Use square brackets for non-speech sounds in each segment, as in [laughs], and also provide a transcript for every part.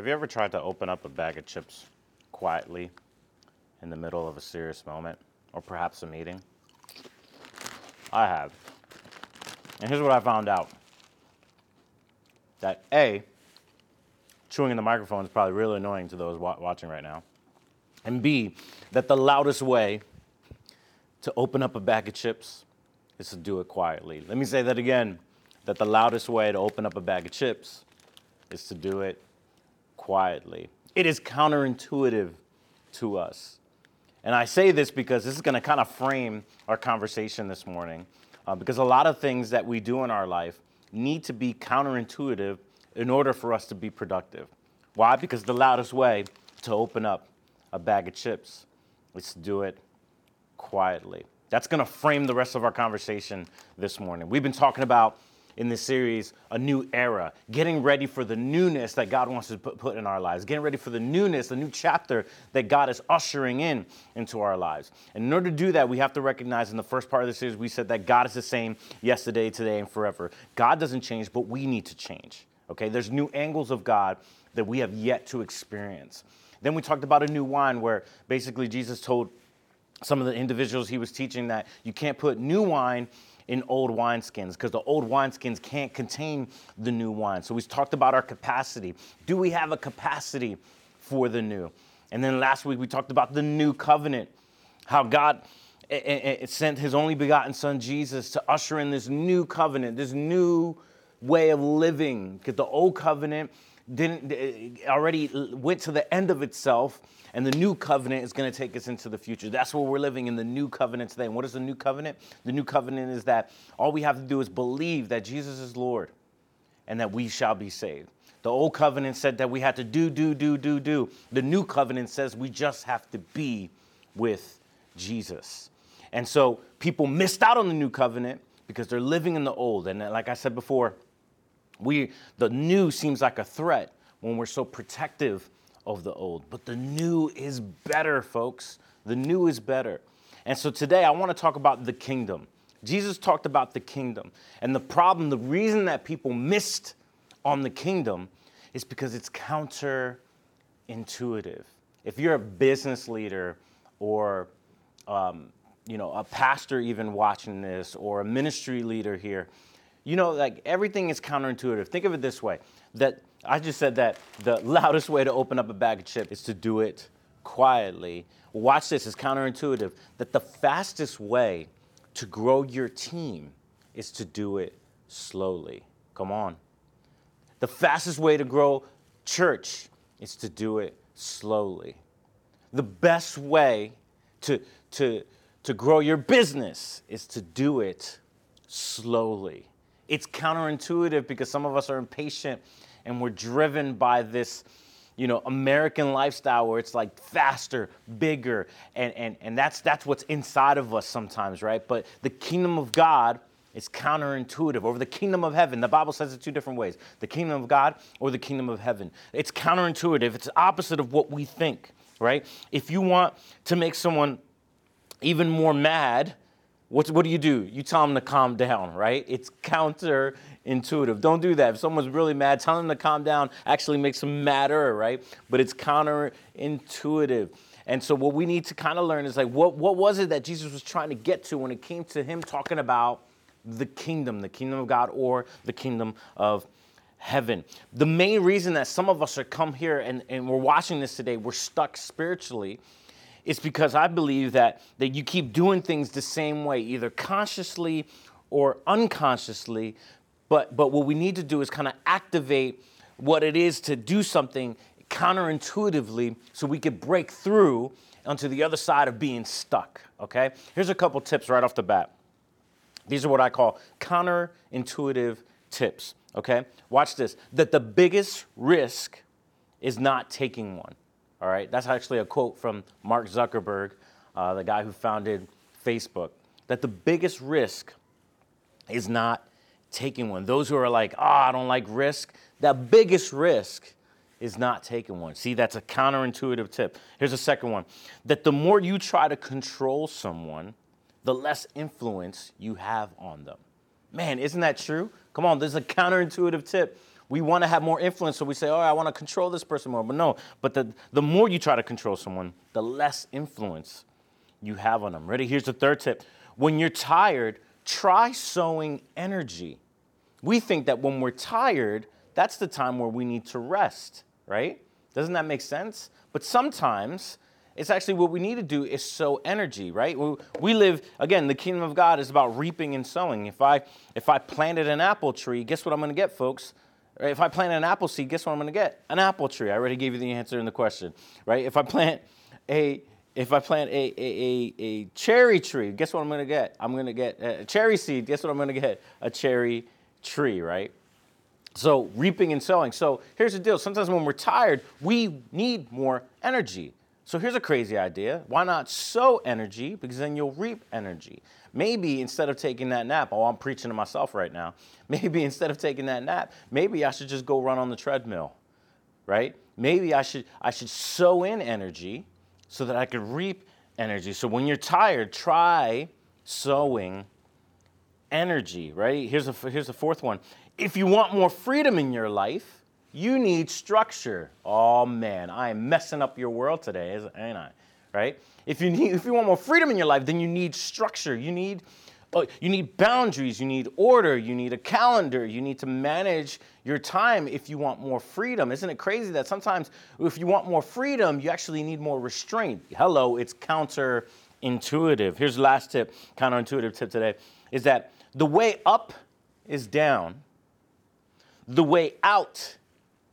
Have you ever tried to open up a bag of chips quietly in the middle of a serious moment or perhaps a meeting? I have. And here's what I found out that A, chewing in the microphone is probably really annoying to those wa- watching right now. And B, that the loudest way to open up a bag of chips is to do it quietly. Let me say that again that the loudest way to open up a bag of chips is to do it quietly. It is counterintuitive to us. And I say this because this is going to kind of frame our conversation this morning. Uh, because a lot of things that we do in our life need to be counterintuitive in order for us to be productive. Why? Because the loudest way to open up a bag of chips is to do it quietly. That's going to frame the rest of our conversation this morning. We've been talking about in this series a new era, getting ready for the newness that God wants to put in our lives, getting ready for the newness, the new chapter that God is ushering in into our lives. And in order to do that, we have to recognize in the first part of the series, we said that God is the same yesterday, today, and forever. God doesn't change, but we need to change. Okay, there's new angles of God that we have yet to experience. Then we talked about a new wine where basically Jesus told some of the individuals he was teaching that you can't put new wine in old wineskins because the old wineskins can't contain the new wine. So we talked about our capacity. Do we have a capacity for the new? And then last week we talked about the new covenant, how God eh, eh, eh, sent his only begotten son Jesus to usher in this new covenant, this new way of living. Because the old covenant didn't eh, eh, already went to the end of itself and the new covenant is going to take us into the future. That's where we're living in the new covenant today. And what is the new covenant? The new covenant is that all we have to do is believe that Jesus is Lord and that we shall be saved. The old covenant said that we had to do, do, do, do, do. The new covenant says we just have to be with Jesus. And so people missed out on the new covenant because they're living in the old. And like I said before, we the new seems like a threat when we're so protective of the old. But the new is better, folks. The new is better. And so today I want to talk about the kingdom. Jesus talked about the kingdom. And the problem, the reason that people missed on the kingdom is because it's counterintuitive. If you're a business leader or um, you know, a pastor even watching this or a ministry leader here, you know, like everything is counterintuitive. Think of it this way that I just said that the [laughs] loudest way to open up a bag of chips is to do it quietly. Watch this, it's counterintuitive. That the fastest way to grow your team is to do it slowly. Come on. The fastest way to grow church is to do it slowly. The best way to, to, to grow your business is to do it slowly. It's counterintuitive because some of us are impatient and we're driven by this you know american lifestyle where it's like faster bigger and, and, and that's that's what's inside of us sometimes right? But the kingdom of god is counterintuitive. Over the kingdom of heaven the bible says it two different ways the kingdom of god or the kingdom of heaven. It's counterintuitive. It's opposite of what we think right? If you want to make someone even more mad what, what do you do? You tell them to calm down, right? It's counterintuitive. Don't do that. If someone's really mad, tell them to calm down actually makes them madder, right? But it's counterintuitive. And so what we need to kind of learn is like, what, what was it that Jesus was trying to get to when it came to him talking about the kingdom, the kingdom of God or the kingdom of heaven. The main reason that some of us are come here and, and we're watching this today, we're stuck spiritually, it's because I believe that, that you keep doing things the same way, either consciously or unconsciously. But, but what we need to do is kind of activate what it is to do something counterintuitively so we could break through onto the other side of being stuck. Okay? Here's a couple tips right off the bat. These are what I call counterintuitive tips. Okay? Watch this. That the biggest risk is not taking one. All right, that's actually a quote from Mark Zuckerberg, uh, the guy who founded Facebook. That the biggest risk is not taking one. Those who are like, oh, I don't like risk, the biggest risk is not taking one. See, that's a counterintuitive tip. Here's a second one that the more you try to control someone, the less influence you have on them. Man, isn't that true? Come on, there's a counterintuitive tip. We want to have more influence, so we say, oh, I want to control this person more. But no, but the, the more you try to control someone, the less influence you have on them. Ready? Here's the third tip. When you're tired, try sowing energy. We think that when we're tired, that's the time where we need to rest, right? Doesn't that make sense? But sometimes it's actually what we need to do is sow energy, right? We live again. The kingdom of God is about reaping and sowing. If I if I planted an apple tree, guess what I'm going to get, folks? If I plant an apple seed, guess what I'm going to get? An apple tree. I already gave you the answer in the question, right? If I plant a if I plant a, a, a, a cherry tree, guess what I'm going to get? I'm going to get a cherry seed. Guess what I'm going to get? A cherry tree, right? So reaping and sowing. So here's the deal. Sometimes when we're tired, we need more energy. So here's a crazy idea. Why not sow energy? Because then you'll reap energy. Maybe instead of taking that nap, oh, I'm preaching to myself right now. [laughs] Maybe instead of taking that nap, maybe I should just go run on the treadmill, right? Maybe I should I should sow in energy so that I could reap energy. So when you're tired, try sowing energy, right? Here's a here's a fourth one. If you want more freedom in your life, you need structure. Oh man, I am messing up your world today, ain't I? Right? If you need, if you want more freedom in your life, then you need structure. You need, uh, you need boundaries. You need order. You need a calendar. You need to manage your time if you want more freedom. Isn't it crazy that sometimes if you want more freedom, you actually need more restraint? Hello, it's counterintuitive. Here's the last tip, counterintuitive tip today, is that the way up is down. The way out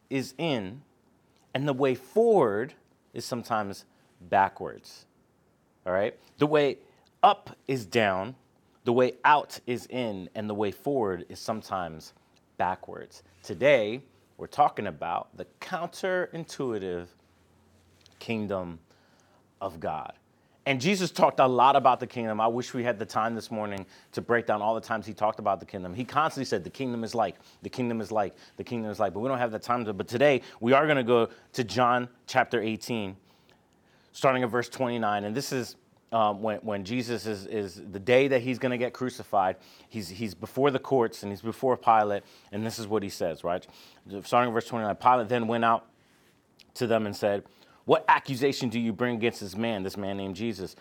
is in, and the way forward is sometimes backwards. All right? The way up is down, the way out is in, and the way forward is sometimes backwards. Today, we're talking about the counterintuitive kingdom of God. And Jesus talked a lot about the kingdom. I wish we had the time this morning to break down all the times he talked about the kingdom. He constantly said, The kingdom is like, the kingdom is like, the kingdom is like. But we don't have the time to. But today, we are going to go to John chapter 18, starting at verse 29. And this is um, when, when Jesus is, is the day that he's going to get crucified. He's, he's before the courts and he's before Pilate. And this is what he says, right? Starting at verse 29. Pilate then went out to them and said, what accusation do you bring against this man, this man named Jesus?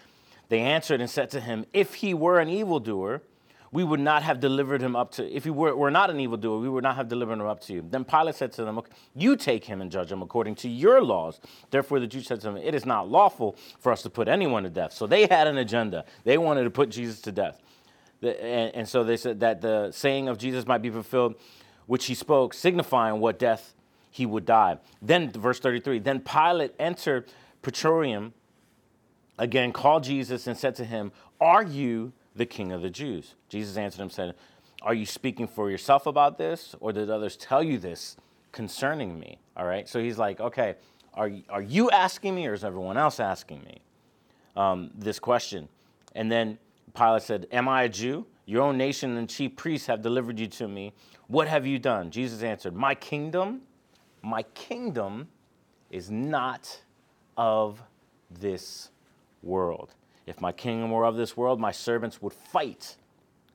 They answered and said to him, If he were an evildoer, we would not have delivered him up to, if he were, were not an evildoer, we would not have delivered him up to you. Then Pilate said to them, okay, You take him and judge him according to your laws. Therefore, the Jews said to him, It is not lawful for us to put anyone to death. So they had an agenda. They wanted to put Jesus to death. The, and, and so they said that the saying of Jesus might be fulfilled, which he spoke, signifying what death he would die. Then, verse 33, then Pilate entered Praetorium again, called Jesus and said to him, Are you the king of the Jews? Jesus answered him, said, Are you speaking for yourself about this, or did others tell you this concerning me? All right, so he's like, Okay, are, are you asking me, or is everyone else asking me um, this question? And then Pilate said, Am I a Jew? Your own nation and chief priests have delivered you to me. What have you done? Jesus answered, My kingdom my kingdom is not of this world. If my kingdom were of this world, my servants would fight.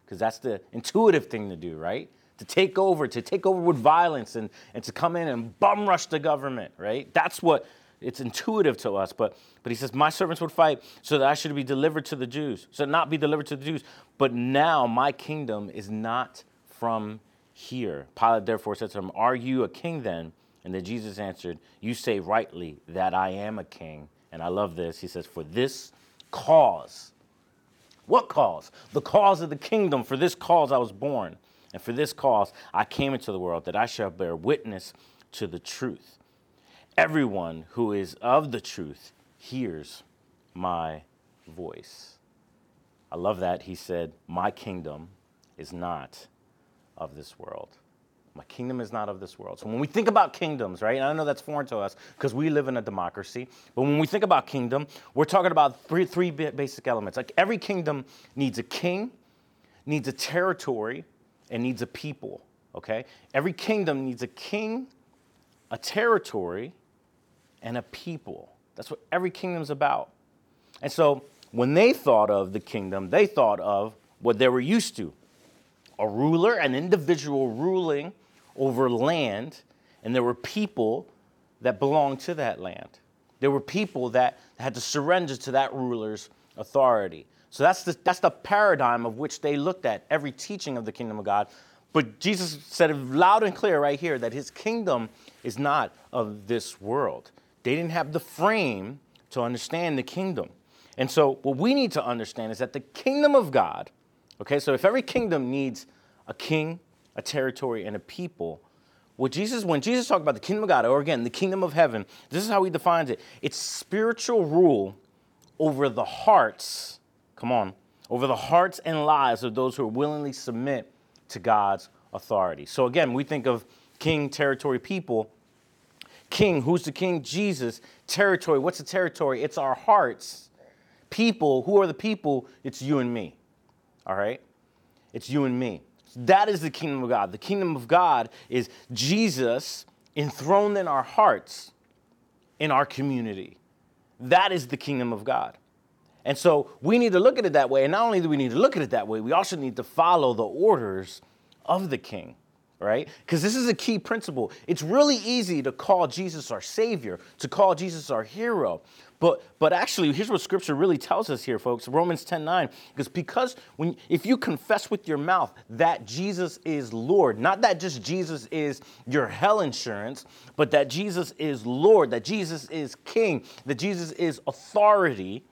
Because that's the intuitive thing to do, right? To take over, to take over with violence and, and to come in and bum rush the government, right? That's what it's intuitive to us. But but he says, My servants would fight so that I should be delivered to the Jews. So not be delivered to the Jews. But now my kingdom is not from here. Pilate therefore said to him, Are you a king then? And then Jesus answered, You say rightly that I am a king. And I love this. He says, For this cause. What cause? The cause of the kingdom. For this cause I was born. And for this cause I came into the world, that I shall bear witness to the truth. Everyone who is of the truth hears my voice. I love that. He said, My kingdom is not of this world. My kingdom is not of this world. So when we think about kingdoms, right, and I know that's foreign to us because we live in a democracy, but when we think about kingdom, we're talking about three, three basic elements. Like every kingdom needs a king, needs a territory, and needs a people, okay? Every kingdom needs a king, a territory, and a people. That's what every kingdom's about. And so when they thought of the kingdom, they thought of what they were used to a ruler, an individual ruling over land, and there were people that belonged to that land. There were people that had to surrender to that ruler's authority. So that's the, that's the paradigm of which they looked at every teaching of the kingdom of God. But Jesus said it loud and clear right here that his kingdom is not of this world. They didn't have the frame to understand the kingdom. And so, what we need to understand is that the kingdom of God, okay, so if every kingdom needs a king, a territory, and a people, what Jesus, when Jesus talked about the kingdom of God, or again, the kingdom of heaven, this is how he defines it it's spiritual rule over the hearts, come on, over the hearts and lives of those who willingly submit to God's authority. So again, we think of king, territory, people. King, who's the king? Jesus. Territory, what's the territory? It's our hearts. People, who are the people? It's you and me. All right? It's you and me. That is the kingdom of God. The kingdom of God is Jesus enthroned in our hearts, in our community. That is the kingdom of God. And so we need to look at it that way. And not only do we need to look at it that way, we also need to follow the orders of the king, right? Because this is a key principle. It's really easy to call Jesus our Savior, to call Jesus our hero. But, but actually, here's what Scripture really tells us here, folks. Romans 10 9. Because because when if you confess with your mouth that Jesus is Lord, not that just Jesus is your hell insurance, but that Jesus is Lord, that Jesus is King, that Jesus is authority,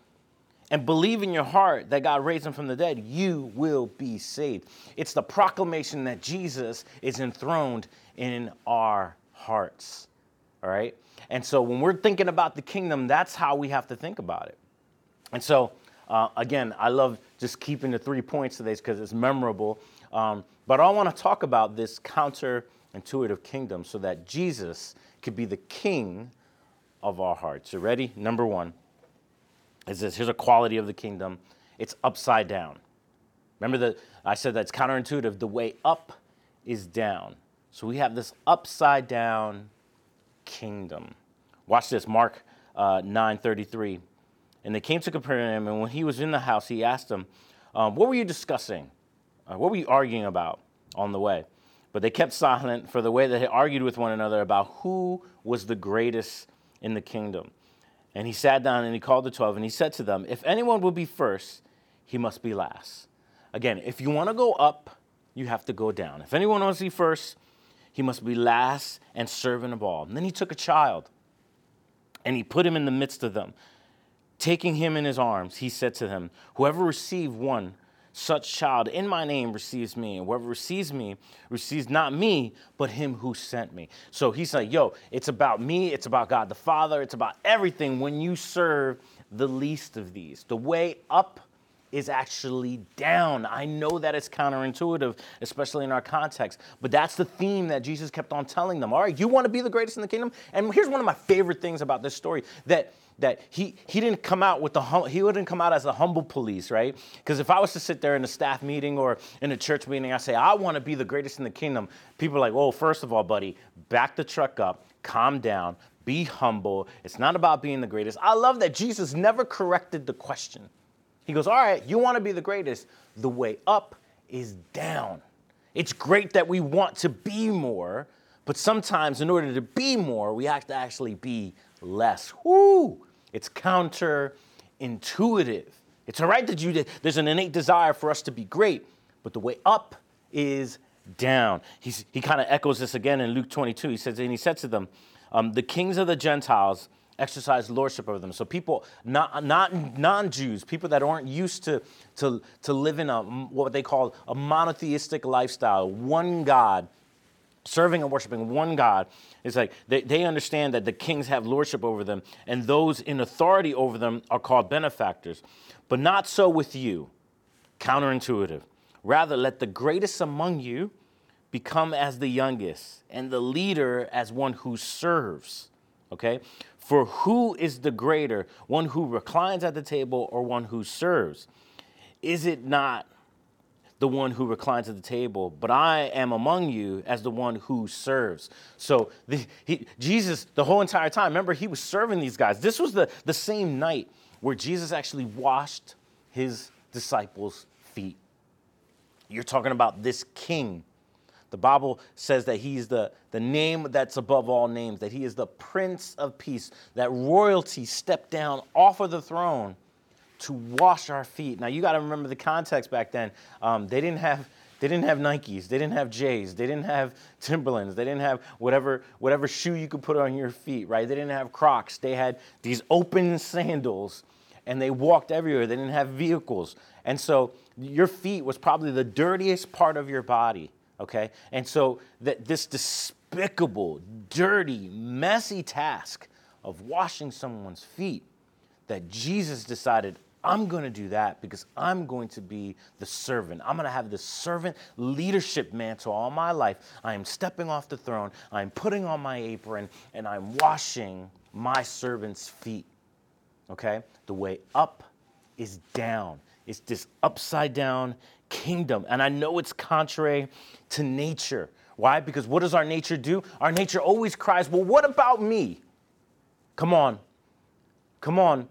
and believe in your heart that God raised him from the dead, you will be saved. It's the proclamation that Jesus is enthroned in our hearts. All right? And so when we're thinking about the kingdom, that's how we have to think about it. And so, uh, again, I love just keeping the three points today because it's memorable. Um, but I want to talk about this counterintuitive kingdom so that Jesus could be the king of our hearts. You ready? Number one is this here's a quality of the kingdom it's upside down. Remember that I said that's counterintuitive. The way up is down. So we have this upside down kingdom. Watch this, Mark uh, 9:33. And they came to Capernaum, and when he was in the house, he asked them, um, "What were you discussing? Uh, what were you arguing about on the way?" But they kept silent for the way they argued with one another about who was the greatest in the kingdom. And he sat down and he called the 12 and he said to them, If anyone will be first, he must be last. Again, if you want to go up, you have to go down. If anyone wants to be first, he must be last and servant of all. And then he took a child and he put him in the midst of them. Taking him in his arms, he said to them, Whoever received one such child in my name receives me, and whoever receives me receives not me, but him who sent me. So he's like, Yo, it's about me, it's about God the Father, it's about everything when you serve the least of these. The way up is actually down. I know that it's counterintuitive, especially in our context, but that's the theme that Jesus kept on telling them. All right, you want to be the greatest in the kingdom? And here's one of my favorite things about this story that that he he didn't come out with the he wouldn't come out as a humble police, right? Because if I was to sit there in a staff meeting or in a church meeting, I say I want to be the greatest in the kingdom. People are like, "Oh, first of all, buddy, back the truck up, calm down, be humble. It's not about being the greatest." I love that Jesus never corrected the question. He goes, All right, you want to be the greatest. The way up is down. It's great that we want to be more, but sometimes in order to be more, we have to actually be less. Whoo! It's counterintuitive. It's all right that you there's an innate desire for us to be great, but the way up is down. He's, he kind of echoes this again in Luke 22. He says, and he said to them, um, the kings of the Gentiles exercise lordship over them. So people, not, not non-Jews, people that aren't used to, to, to live in a, what they call a monotheistic lifestyle, one God, serving and worshiping one God. It's like they, they understand that the kings have lordship over them, and those in authority over them are called benefactors. But not so with you. Counterintuitive. Rather, let the greatest among you become as the youngest, and the leader as one who serves. Okay? For who is the greater, one who reclines at the table or one who serves? Is it not the one who reclines at the table, but I am among you as the one who serves. So the, he, Jesus, the whole entire time, remember, he was serving these guys. This was the, the same night where Jesus actually washed his disciples' feet. You're talking about this king The Bible says that he's the, the name that's above all names, that he is the Prince of Peace, that royalty stepped down off of the throne to wash our feet. Now you got to remember the context back then. Um, they didn't have they didn't have Nikes, they didn't have J's, they didn't have Timberlands, they didn't have whatever whatever shoe you could put on your feet, right? They didn't have Crocs. They had these open sandals and they walked everywhere. They didn't have vehicles. And so your feet was probably the dirtiest part of your body, okay? And so that this despicable, dirty, messy task of washing someone's feet that Jesus decided I'm going to do that because I'm going to be the servant. I'm going to have the servant leadership mantle all my life. I am stepping off the throne. I'm putting on my apron and I'm washing my servant's feet. Okay? The way up is down. It's this upside down kingdom. And I know it's contrary to nature. Why? Because what does our nature do? Our nature always cries, Well, what about me? Come on. Come on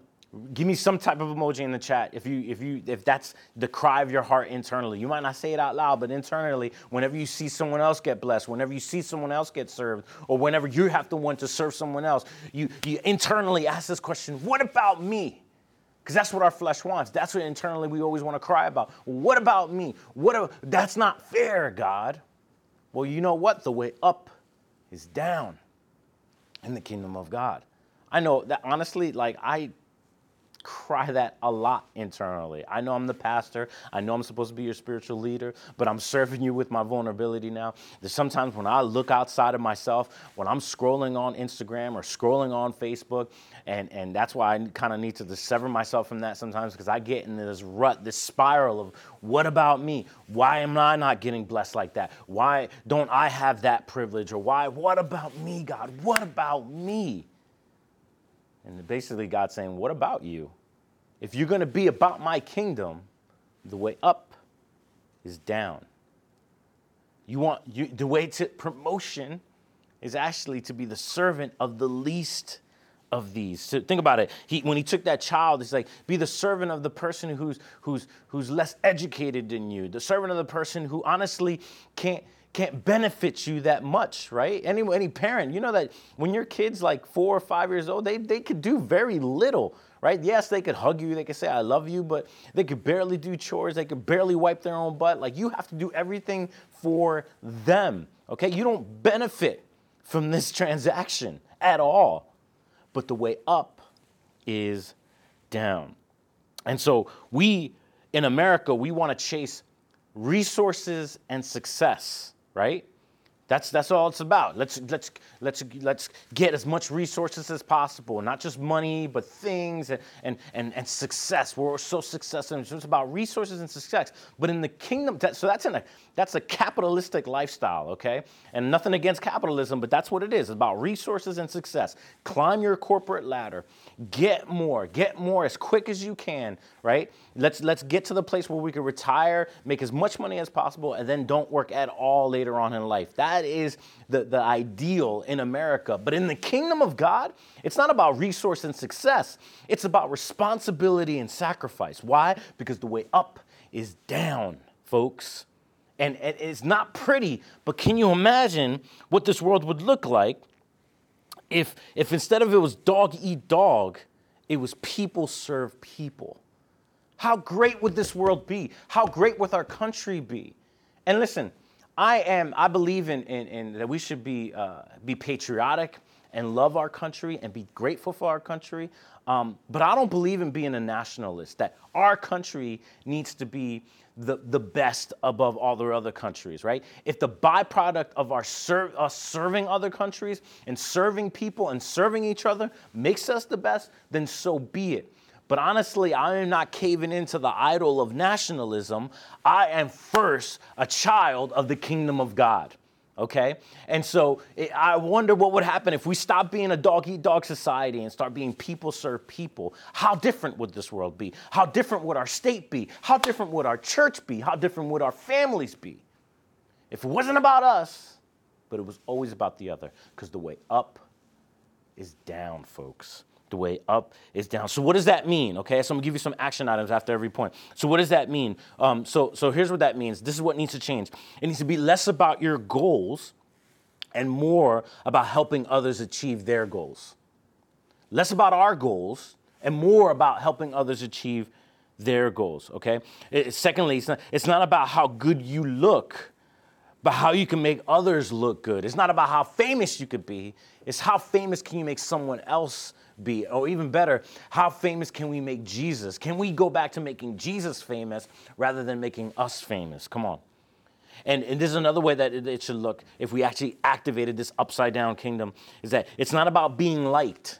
give me some type of emoji in the chat if you if you if that's the cry of your heart internally you might not say it out loud but internally whenever you see someone else get blessed whenever you see someone else get served or whenever you have to want to serve someone else you you internally ask this question what about me because that's what our flesh wants. That's what internally we always want to cry about. What about me? What that's not fair god. Well you know what? The way up is down in the kingdom of god. I know that honestly like i cry that a lot internally. I know I'm the pastor. I know I'm supposed to be your spiritual leader, but I'm serving you with my vulnerability now. There's sometimes when I look outside of myself, when I'm scrolling on Instagram or scrolling on Facebook, and, and that's why I kind of need to sever myself from that sometimes because I get in this rut, this spiral of what about me? Why am I not getting blessed like that? Why don't I have that privilege? Or why, what about me, God? What about me? And basically, God's saying, What about you? If you're going to be about my kingdom, the way up is down. You want you, the way to promotion is actually to be the servant of the least of these. So think about it. He, when he took that child, he's like, be the servant of the person who's who's who's less educated than you, the servant of the person who honestly can't can't benefit you that much, right? Any, any parent, you know that when your kid's like four or five years old, they, they could do very little, right? Yes, they could hug you, they could say, I love you, but they could barely do chores, they could barely wipe their own butt. Like you have to do everything for them, okay? You don't benefit from this [laughs] transaction at all. But the way up is down. And so we in America, we want to chase resources and success right? That's, that's all it's about. Let's, let's, let's, let's get as much resources as possible, not just money, but things and, and, and, and success. We're so successful. It's about resources and success. But in the kingdom, that, so that's, in a, that's a capitalistic lifestyle, okay? And nothing against capitalism, but that's what it is. It's about resources and success. Climb your corporate ladder. Get more. Get more as quick as you can, right? Let's, let's get to the place where we can retire, make as much money as possible, and then don't work at all later on in life. That that is the, the ideal in America. But in the kingdom of God, it's not about resource and success, it's about responsibility and sacrifice. Why? Because the way up is down, folks. And, it's not pretty, but can you imagine what this world would look like if, if instead of it was dog eat dog, it was people serve people? How great would this world be? How great would our country be? And listen, I am, I believe in, in, in that we should be, uh, be patriotic and love our country and be grateful for our country. Um, but I don't believe in being a nationalist, that our country needs to be the, the best above all the other countries, right? If the byproduct of our ser- us serving other countries and serving people and serving each other makes us the best, then so be it. But honestly, I am not caving into the idol of nationalism. I am first a child of the kingdom of God. Okay? And so I wonder what would happen if we stop being a dog eat dog society and start being people serve people. How different would this world be? How different would our state be? How different would our church be? How different would our families be? If it wasn't about us, but it was always about the other, because the way up is down, folks. The way up is down. So what does that mean? Okay, so I'm gonna give you some action items after every point. So what does that mean? Um, so so here's what that means. This is what needs to change. It needs to be less about your goals and more about helping others achieve their goals. Less about our goals and more about helping others achieve their goals. Okay. It, secondly, it's not, it's not about how good you look but how you can make others look good. It's not about how famous you could be, it's how famous can you make someone else be? Or even better, how famous can we make Jesus? Can we go back to making Jesus famous rather than making us famous? Come on. And, and this is another way that it, it should look if we actually activated this upside down kingdom is that it's not about being liked,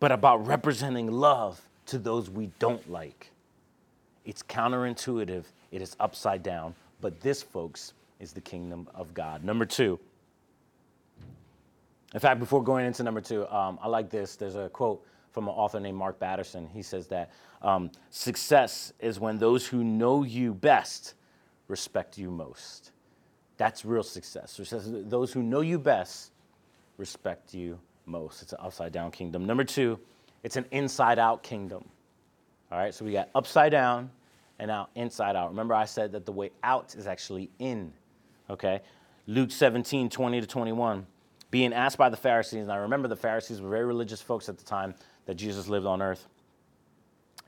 but about representing love to those we don't like. It's counterintuitive, it is upside down. But this, folks, is the kingdom of God. Number two. In fact, before going into number two, um, I like this. There's a quote from an author named Mark Batterson. He says that um, success is when those who know you best respect you most. That's real success. Says those who know you best respect you most. It's an upside down kingdom. Number two, it's an inside out kingdom. All right, so we got upside down and now inside out. Remember, I said that the way out is actually in okay? Luke 17, 20 to 21. Being asked by the Pharisees, and I remember the Pharisees were very religious folks at the time that Jesus lived on earth.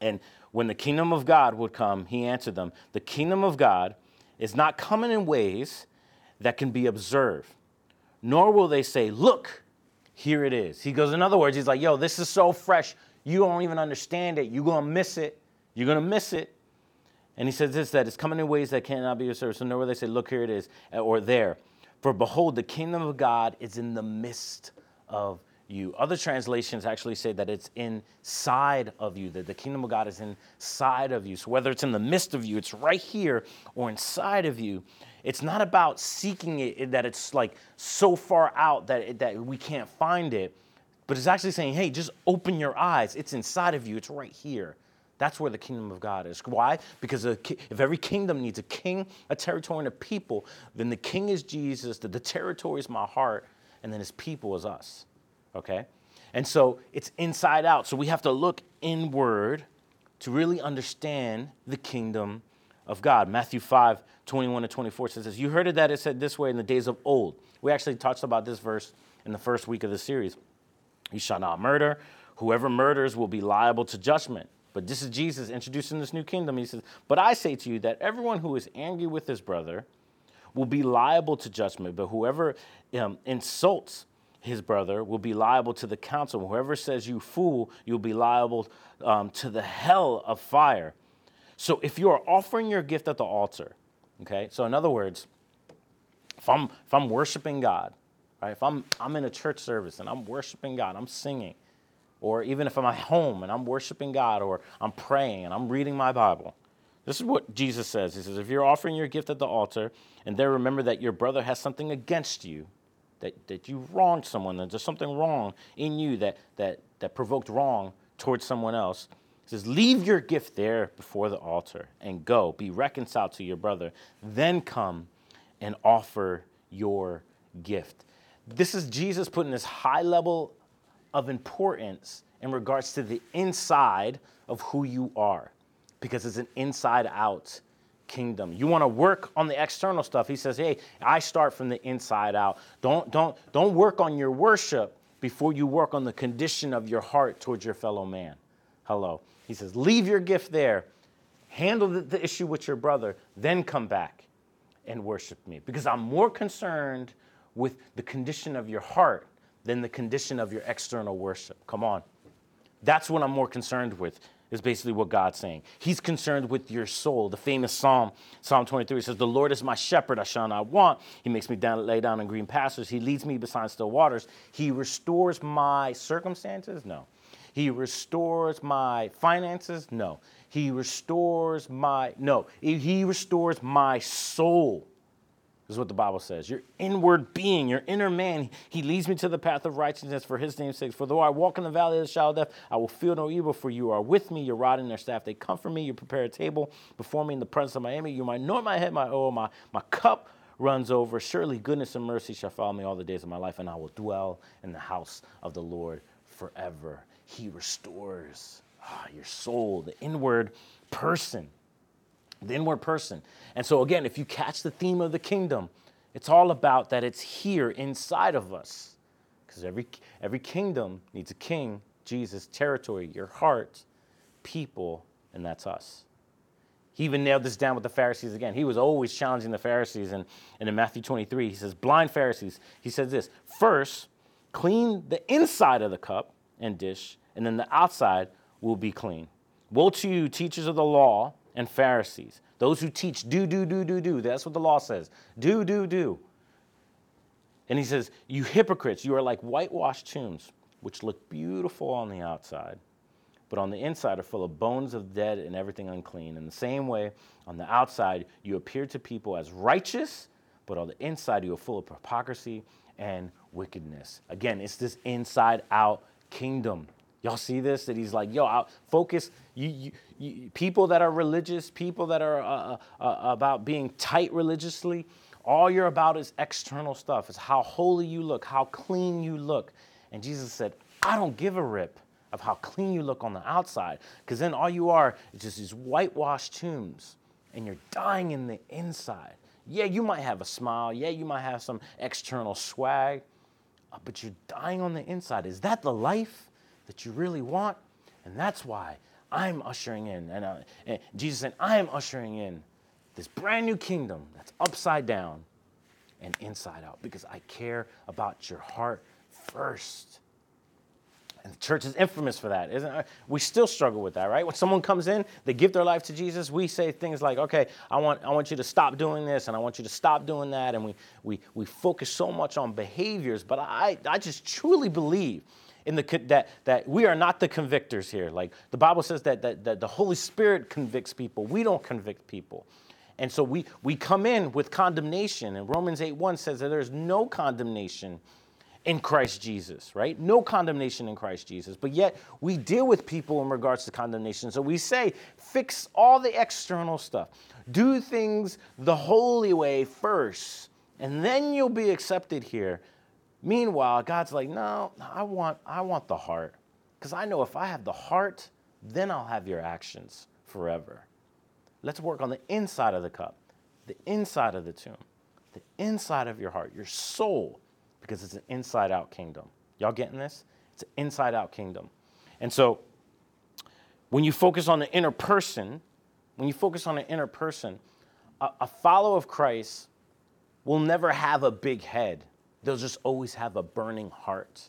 And when the kingdom of God would come, he answered them The kingdom of God is not coming in ways that can be observed, nor will they say, Look, here it is. He goes, in other words, he's like, Yo, this is so fresh. You don't even understand it. You're going to miss it. You're going to miss it. And he says this that it's coming in ways that cannot be observed. So nowhere they say, look, here it is, or there. For behold, the kingdom of God is in the midst of you. Other translations actually say that it's inside of you, that the kingdom of God is inside of you. So whether it's in the midst of you, it's right here, or inside of you, it's not about seeking it, that it's like so far out that, it, that we can't find it, but it's actually saying, hey, just open your eyes. It's inside of you, it's right here. That's where the kingdom of God is. Why? Because if every kingdom needs a king, a territory, and a people, then the king is Jesus, the, the territory is my heart, and then his people is us. Okay? And so it's inside out. So we have to look inward to really understand the kingdom of God. Matthew 5, 21 to 24 says this. You heard it that it said this way in the days of old. We actually talked about this verse in the first week of the series. You shall not murder. Whoever murders will be liable to judgment. But this is Jesus introducing this new kingdom. He says, But I say to you that everyone who is angry with his brother will be liable to judgment, but whoever um, insults his brother will be liable to the council. Whoever says you fool, you'll be liable um, to the hell of fire. So if you are offering your gift at the altar, okay, so in other words, if I'm, if I'm worshiping God, right, if I'm, I'm in a church service and I'm worshiping God, I'm singing, or even if I'm at home and I'm worshiping God, or I'm praying and I'm reading my Bible. This is what Jesus says. He says, If you're offering your gift at the altar, and there remember that your brother has something against you, that, that you wronged someone, that there's something wrong in you that, that, that provoked wrong towards someone else, he says, Leave your gift there before the altar and go, be reconciled to your brother, then come and offer your gift. This is Jesus putting this high level of importance in regards to the inside of who you are because it's an inside out kingdom. You want to work on the external stuff. He says, "Hey, I start from the inside out. Don't don't don't work on your worship before you work on the condition of your heart towards your fellow man." Hello. He says, "Leave your gift there. Handle the, the issue with your brother, then come back and worship me because I'm more concerned with the condition of your heart than the condition of your external worship. Come on. That's what I'm more concerned with, is basically what God's saying. He's concerned with your soul. The famous Psalm, Psalm 23, says, The Lord is my shepherd, I shall not want. He makes me down, lay down in green pastures. He leads me beside still waters. He restores my circumstances? No. He restores my finances? No. He restores my, no. He restores my soul is what the Bible says. Your inward being, your inner man, he leads me to the path of righteousness for his name's sake. For though I walk in the valley of the shadow of death, I will feel no evil, for you are with me, your rod and your staff. They comfort me. You prepare a table before me in the presence of my enemy. You might anoint my head, my oil, my, my cup runs over. Surely goodness and mercy shall follow me all the days of my life, and I will dwell in the house of the Lord forever. he restores ah, your soul, the inward person. The inward person. And so, again, if you catch the theme of the kingdom, it's all about that it's here inside of us. Because every, every kingdom needs a king, Jesus, territory, your heart, people, and that's us. He even nailed this down with the Pharisees again. He was always challenging the Pharisees. And, and in Matthew 23, he says, Blind Pharisees, he says this First, clean the inside of the cup and dish, and then the outside will be clean. Woe to you, teachers of the law and Pharisees, those who teach do, do, do, do, do. That's what the law says. Do, do, do. And he says, You hypocrites, you are like whitewashed tombs, which look beautiful on the outside but on the inside are full of bones of dead and everything unclean. In the same way, on the outside, you appear to people as righteous, but on the inside, you are full of hypocrisy and wickedness. Again, it's this inside out kingdom. Y'all see this? That he's like, yo, I'll focus. You, you, you, people that are religious, people that are uh, uh, uh, about being tight religiously, all you're about is external stuff. It's how holy you look, how clean you look. And Jesus said, I don't give a rip of how clean you look on the outside, because then all you are is just these whitewashed tombs, and you're dying in the inside. Yeah, you might have a smile. Yeah, you might have some external swag, uh, but you're dying on the inside. Is that the life that you really want? And that's why I'm ushering in, and, uh, and Jesus said, I am ushering in this brand new kingdom that's upside down and inside out, because I care about your heart first. And the church is infamous for that, isn't it? We still struggle with that, right? When someone comes in, they give their life to Jesus, we say things like, okay, I want, I want you to stop doing this and I want you to stop doing that. And we, we, we focus so much on behaviors, but I, I just truly believe in the, that, that we are not the convictors here. Like the Bible says that, that, that the Holy Spirit convicts people, we don't convict people. And so we, we come in with condemnation. And Romans 8 1 says that there's no condemnation in Christ Jesus, right? No condemnation in Christ Jesus. But yet we deal with people in regards to condemnation. So we say, fix all the external stuff, do things the holy way first, and then you'll be accepted here. Meanwhile, God's like, no, I want, I want the heart. Because I know if I have the heart, then I'll have your actions forever. Let's work on the inside of the cup, the inside of the tomb, the inside of your heart, your soul because it's an inside out kingdom. Y'all getting this? It's an inside out kingdom. And so when you focus on the inner person, when you focus on the inner person, a, a follower of Christ will never have a big head. They'll just always have a burning heart.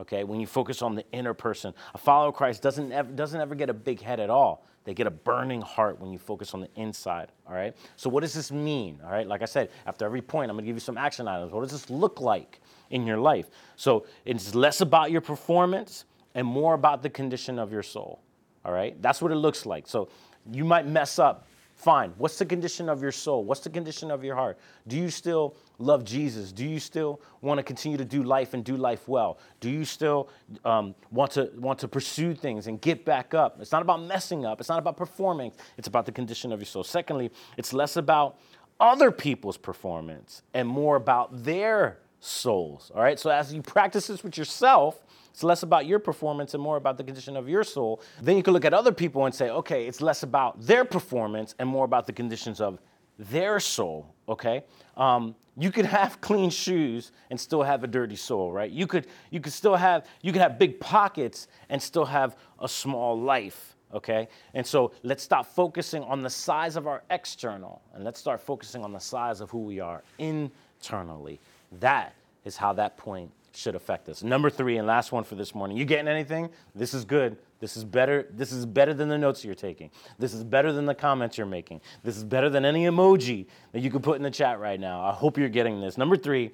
Okay, when you focus on the inner person, a follower of Christ doesn't ever, doesn't ever get a big head at all. They get a burning heart when you focus on the inside, all right? So, what does this mean, all right? Like I said, after every point, I'm gonna give you some action items. What does this look like in your life? So, it's less about your performance and more about the condition of your soul, all right? That's what it looks like. So, you might mess up Fine. What's the condition of your soul? What's the condition of your heart? Do you still love Jesus? Do you still want to continue to do life and do life well? Do you still um, want to want to pursue things and get back up? It's not about messing up. It's not about performing. It's about the condition of your soul. Secondly, it's less about other people's performance and more about their souls. All right. So as you practice this with yourself, it's less about your performance and more about the condition of your soul. Then you can look at other people and say, okay, it's less about their performance and more about the conditions of their soul, okay? Um, you could have [laughs] clean shoes and still have a dirty soul, right? You could, you could still have, you could have big pockets and still have a small life, okay? And so let's stop focusing on the size of our external and let's start focusing on the size of who we are internally. That is how that point should affect us. Number three and last one for this morning. You getting anything? This is good. This is better. This is better than the notes you're taking. This is better than the comments you're making. This is better than any emoji that you could put in the chat right now. I hope you're getting this. Number three,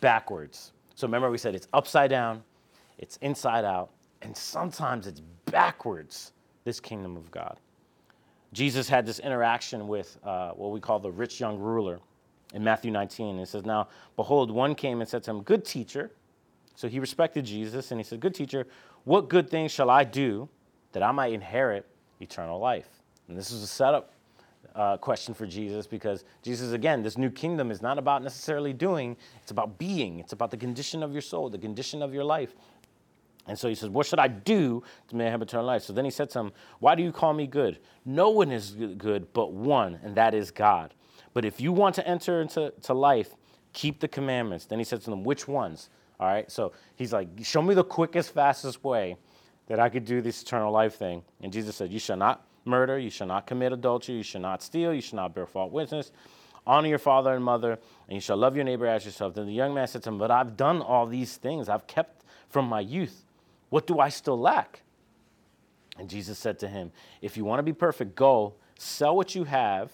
backwards. So remember, we said it's upside down, it's inside out, and sometimes it's backwards, this kingdom of God. Jesus had this interaction with uh, what we call the rich young ruler in Matthew 19. It says, Now, behold, one came and said to him, Good teacher, so he respected Jesus and he said, Good teacher, what good things shall I do that I might inherit eternal life? And this is a setup uh, question for Jesus because Jesus, again, this new kingdom is not about necessarily doing, it's about being. It's about the condition of your soul, the condition of your life. And so he says, What should I do to may I have eternal life? So then he said to him, Why do you call me good? No one is good but one, and that is God. But if you want to enter into to life, keep the commandments. Then he said to them, Which ones? All right. So he's like, Show me the quickest, fastest way that I could do this eternal life thing. And Jesus said, You shall not murder, you shall not commit adultery, you shall not steal, you shall not bear false witness. Honor your father and mother, and you shall love your neighbor as yourself. Then the young man said to him, But I've done all these things. I've kept from my youth. What do I still lack? And Jesus said to him, If you want to be perfect, go, sell what you have,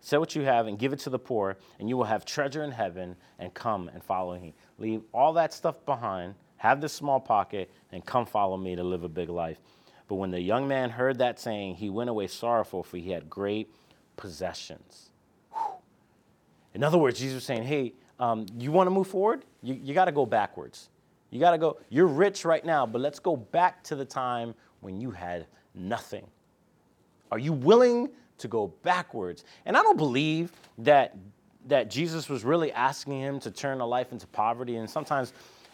sell what you have, and give it to the poor, and you will have treasure in heaven, and come and follow me. Leave all that stuff behind, have this small pocket, and come follow me to live a big life. But when the young man heard that saying, he went away sorrowful, for he had great possessions. Whew. In other words, Jesus was saying, Hey, um, you want to move forward? You, you got to go backwards. You got to go, you're rich right now, but let's go back to the time when you had nothing. Are you willing to go backwards? And I don't believe that that Jesus was really asking him to turn a life into poverty. And sometimes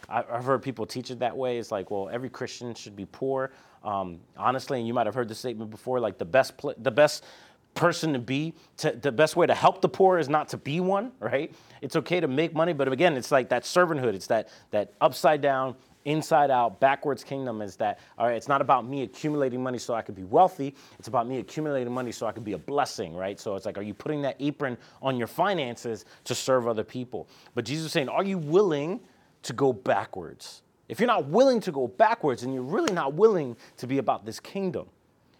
I've heard people teach it that way. It's like, well, every Christian should be poor. Um, honestly, and you might have heard the statement before, like the best, pl- the best person to be. To, the best way to help the poor is not to be one, right? It's okay to make money, but again, it's like that servanthood. It's that that upside down, inside out, backwards kingdom. Is that all right? It's not about me accumulating money so I could be wealthy. It's about me accumulating money so I could be a blessing, right? So it's like, are you putting that apron on your finances to serve other people? But Jesus is saying, are you willing to go backwards? If you're not willing to go backwards, and you're really not willing to be about this kingdom.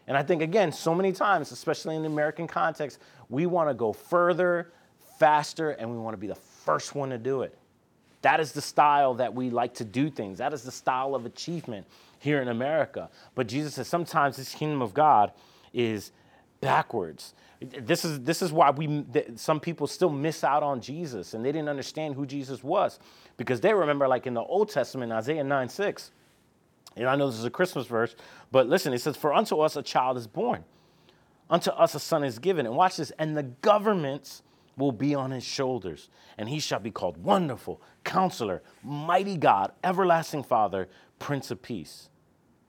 And I think, again, so many times, especially in the American context, we want to go further, faster, and we want to be the first one to do it. That is the style that we like to do things. That is the style of achievement here in America. But Jesus says sometimes this kingdom of God is backwards. This is, this is why we, some people still miss out on Jesus and they didn't understand who Jesus was because they remember, like in the Old Testament, Isaiah 9 6 and I know this is a Christmas verse, but listen, it says, For unto us a child is born, unto us a son is given. And watch this, and the governments will be on his shoulders, and he shall be called Wonderful, Counselor, Mighty God, Everlasting Father, Prince of Peace.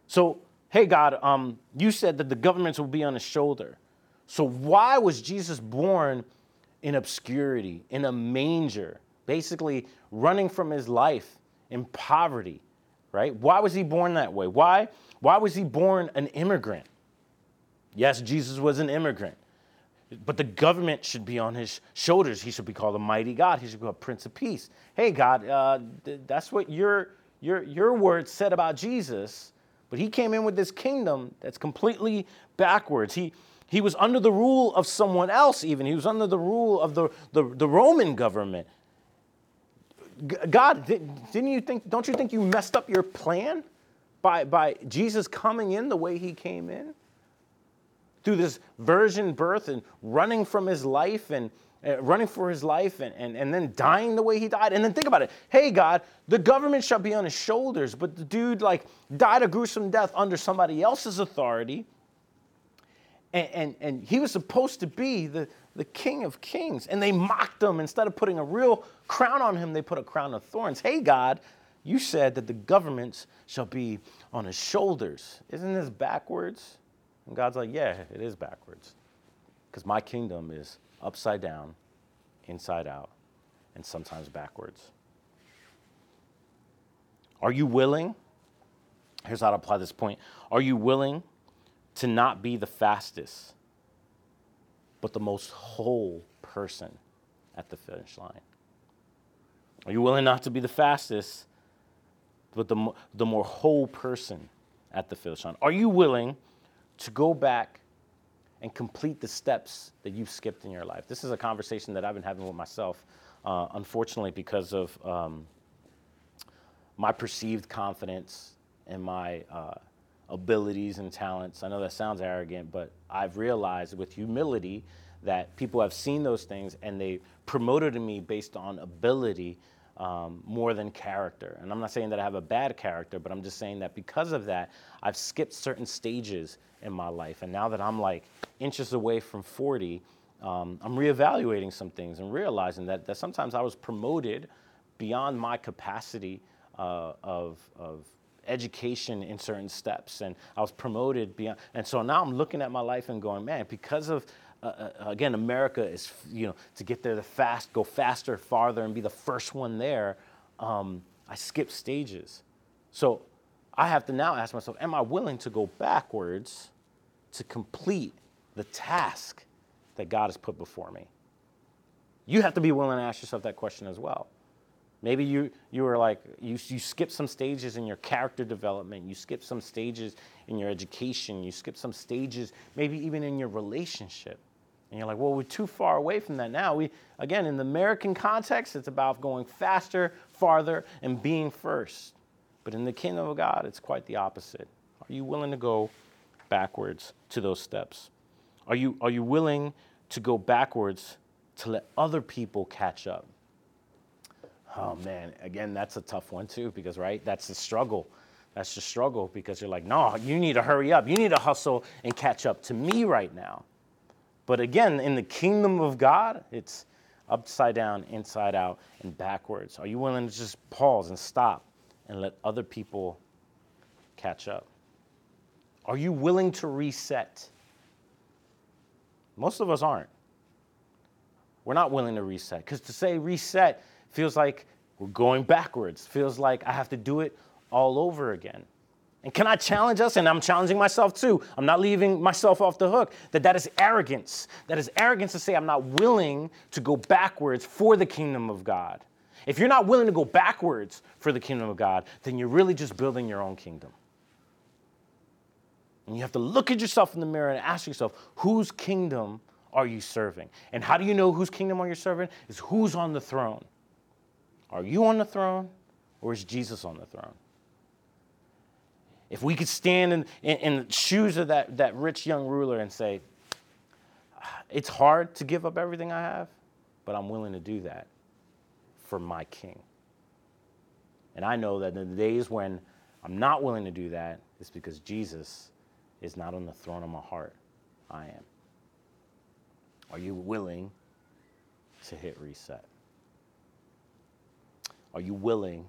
So, hey, God, um, you said that the governments will be on his shoulder. So, why was Jesus born in obscurity, in a manger, basically running from his life in poverty? right? Why was he born that way? Why? Why was he born an immigrant? Yes, Jesus was an immigrant. But the government should be on his shoulders. He should be called a mighty God. He should be called Prince of Peace. Hey, God, uh, th- that's what your, your, your words said about Jesus. But he came in with this kingdom that's completely backwards. He, he was under the rule of someone else, even. He was under the rule of the, the, the Roman government. God, didn't you think, don't you think you messed up your plan by, by Jesus coming in the way he came in? Through this virgin birth and running from his life and uh, running for his life and, and, and then dying the way he died. And then think about it. Hey, God, the government shall be on his shoulders, but the dude like died a gruesome death under somebody else's authority. And, and, and he was supposed to be the, the King of Kings. And they mocked him. Instead of putting a real crown on him, they put a crown of thorns. Hey, God, you said that the governments shall be on his shoulders. Isn't this backwards? And God's like, yeah, it is backwards. Because my kingdom is upside down, inside out, and sometimes backwards. Are you willing? Here's how to apply this point. Are you willing to not be the fastest? but the most whole person at the finish line? Are you willing not to be the fastest, but the, the more whole person at the finish line? Are you willing to go back and complete the steps that you've skipped in your life? This is a conversation that I've been having with myself, uh, unfortunately, because of um, my perceived confidence and my uh, abilities and talents. I know that sounds arrogant, but I've realized with humility that people have seen those things and they promoted me based on ability um, more than character. And I'm not saying that I have a bad character, but I'm just saying that because of that, I've skipped certain stages in my life. And now that I'm like inches away from 40, um, I'm reevaluating some things and realizing that, that sometimes I was promoted beyond my capacity uh, of, of education in certain steps and I was promoted beyond. And so now I'm looking at my life and going, man, because of, uh, uh, again, America is, you know, to get there the fast, go faster, farther, and be the first one there, um, I skip stages. So I have to now ask myself, am I willing to go backwards to complete the task that God has put before me? You have to be willing to ask yourself that question as well. Maybe you, you were like, you, you skip some stages in your character development, you skip some stages in your education, you skip some stages, maybe even in your relationship. And you're like, well, we're too far away from that now. We, again, in the American context, it's about going faster, farther, and being first. But in the kingdom of God, it's quite the opposite. Are you willing to go backwards to those steps? Are you, are you willing to go backwards to let other people catch up? Oh man, again, that's a tough one too, because right, that's the struggle. That's the struggle because you're like, no, you need to hurry up. You need to hustle and catch up to me right now. But again, in the kingdom of God, it's upside down, inside out, and backwards. Are you willing to just pause and stop and let other people catch up? Are you willing to reset? Most of us aren't. We're not willing to reset because to say reset feels like we're going backwards, feels like I have to do it all over again. And can I challenge us? And I'm challenging myself too. I'm not leaving myself off the hook. That that is arrogance. That is arrogance to say I'm not willing to go backwards for the kingdom of God. If you're not willing to go backwards for the kingdom of God, then you're really just building your own kingdom. And you have to look at yourself in the mirror and ask yourself, whose kingdom are you serving? And how do you know whose kingdom are you serving? Is who's on the throne. Are you on the throne or is Jesus on the throne? If we could stand in, in, in, the shoes of that, that rich young ruler and say, ah, it's hard to give up everything I have, but I'm willing to do that for my king. And I know that in the days when I'm not willing to do that, it's because Jesus is not on the throne of my heart. I am. Are you willing to hit reset? Are you willing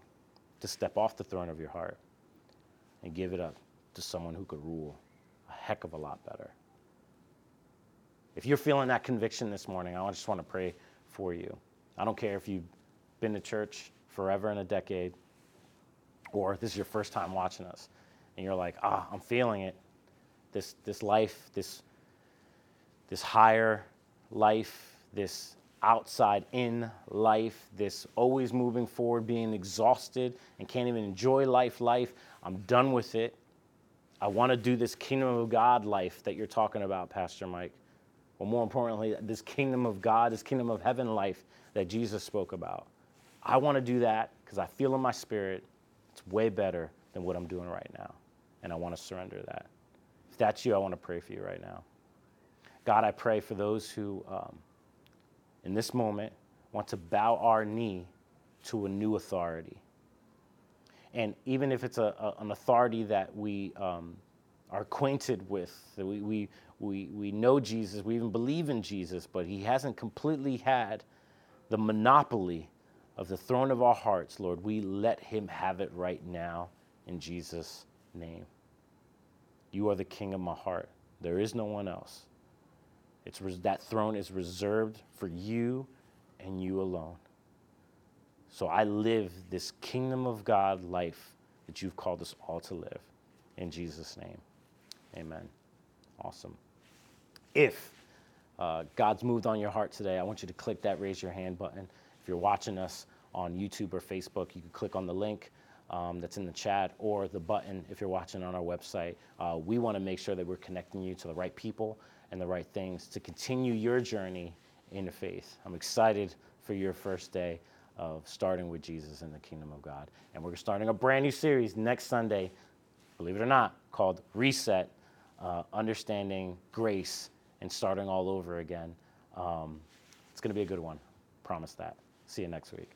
to step off the throne of your heart and give it up to someone who could rule a heck of a lot better? If you're feeling that conviction this morning, I just want to pray for you. I don't care if you've been to church forever and a decade, or this is your first time watching us, and you're like, ah, I'm feeling it. This, this life, this, this higher life, this outside in life, this always moving forward, being exhausted and can't even enjoy life, life. I'm done with it. I want to do this kingdom of God life that you're talking about, Pastor Mike. Or more importantly, this kingdom of God, this kingdom of heaven life that Jesus spoke about. I want to do that because I feel in my spirit it's way better than what I'm doing right now. And I want to surrender that. If that's you, I want to pray for you right now. God, I pray for those who um, in this moment want to bow our knee to a new authority. And even if it's a, a an authority that we um, are acquainted with, that we, we, we, we know Jesus, we even believe in Jesus, but he hasn't completely had the monopoly of the throne of our hearts, Lord, we let him have it right now in Jesus' name. You are the king of my heart. There is no one else. It's, that throne is reserved for you and you alone. So I live this kingdom of God life that you've called us all to live. In Jesus' name, amen. Awesome. If uh, God's moved on your heart today, I want you to click that raise your hand button. If you're watching us on YouTube or Facebook, you can click on the link. Um, that's in the chat or the button if you're watching on our website. Uh, we want to make sure that we're connecting you to the right people and the right things to continue your journey in the faith. I'm excited for your first day of starting with Jesus in the kingdom of God. And we're starting a brand new series next Sunday, believe it or not, called Reset uh, Understanding Grace and Starting All Over Again. Um, it's going to be a good one. Promise that. See you next week.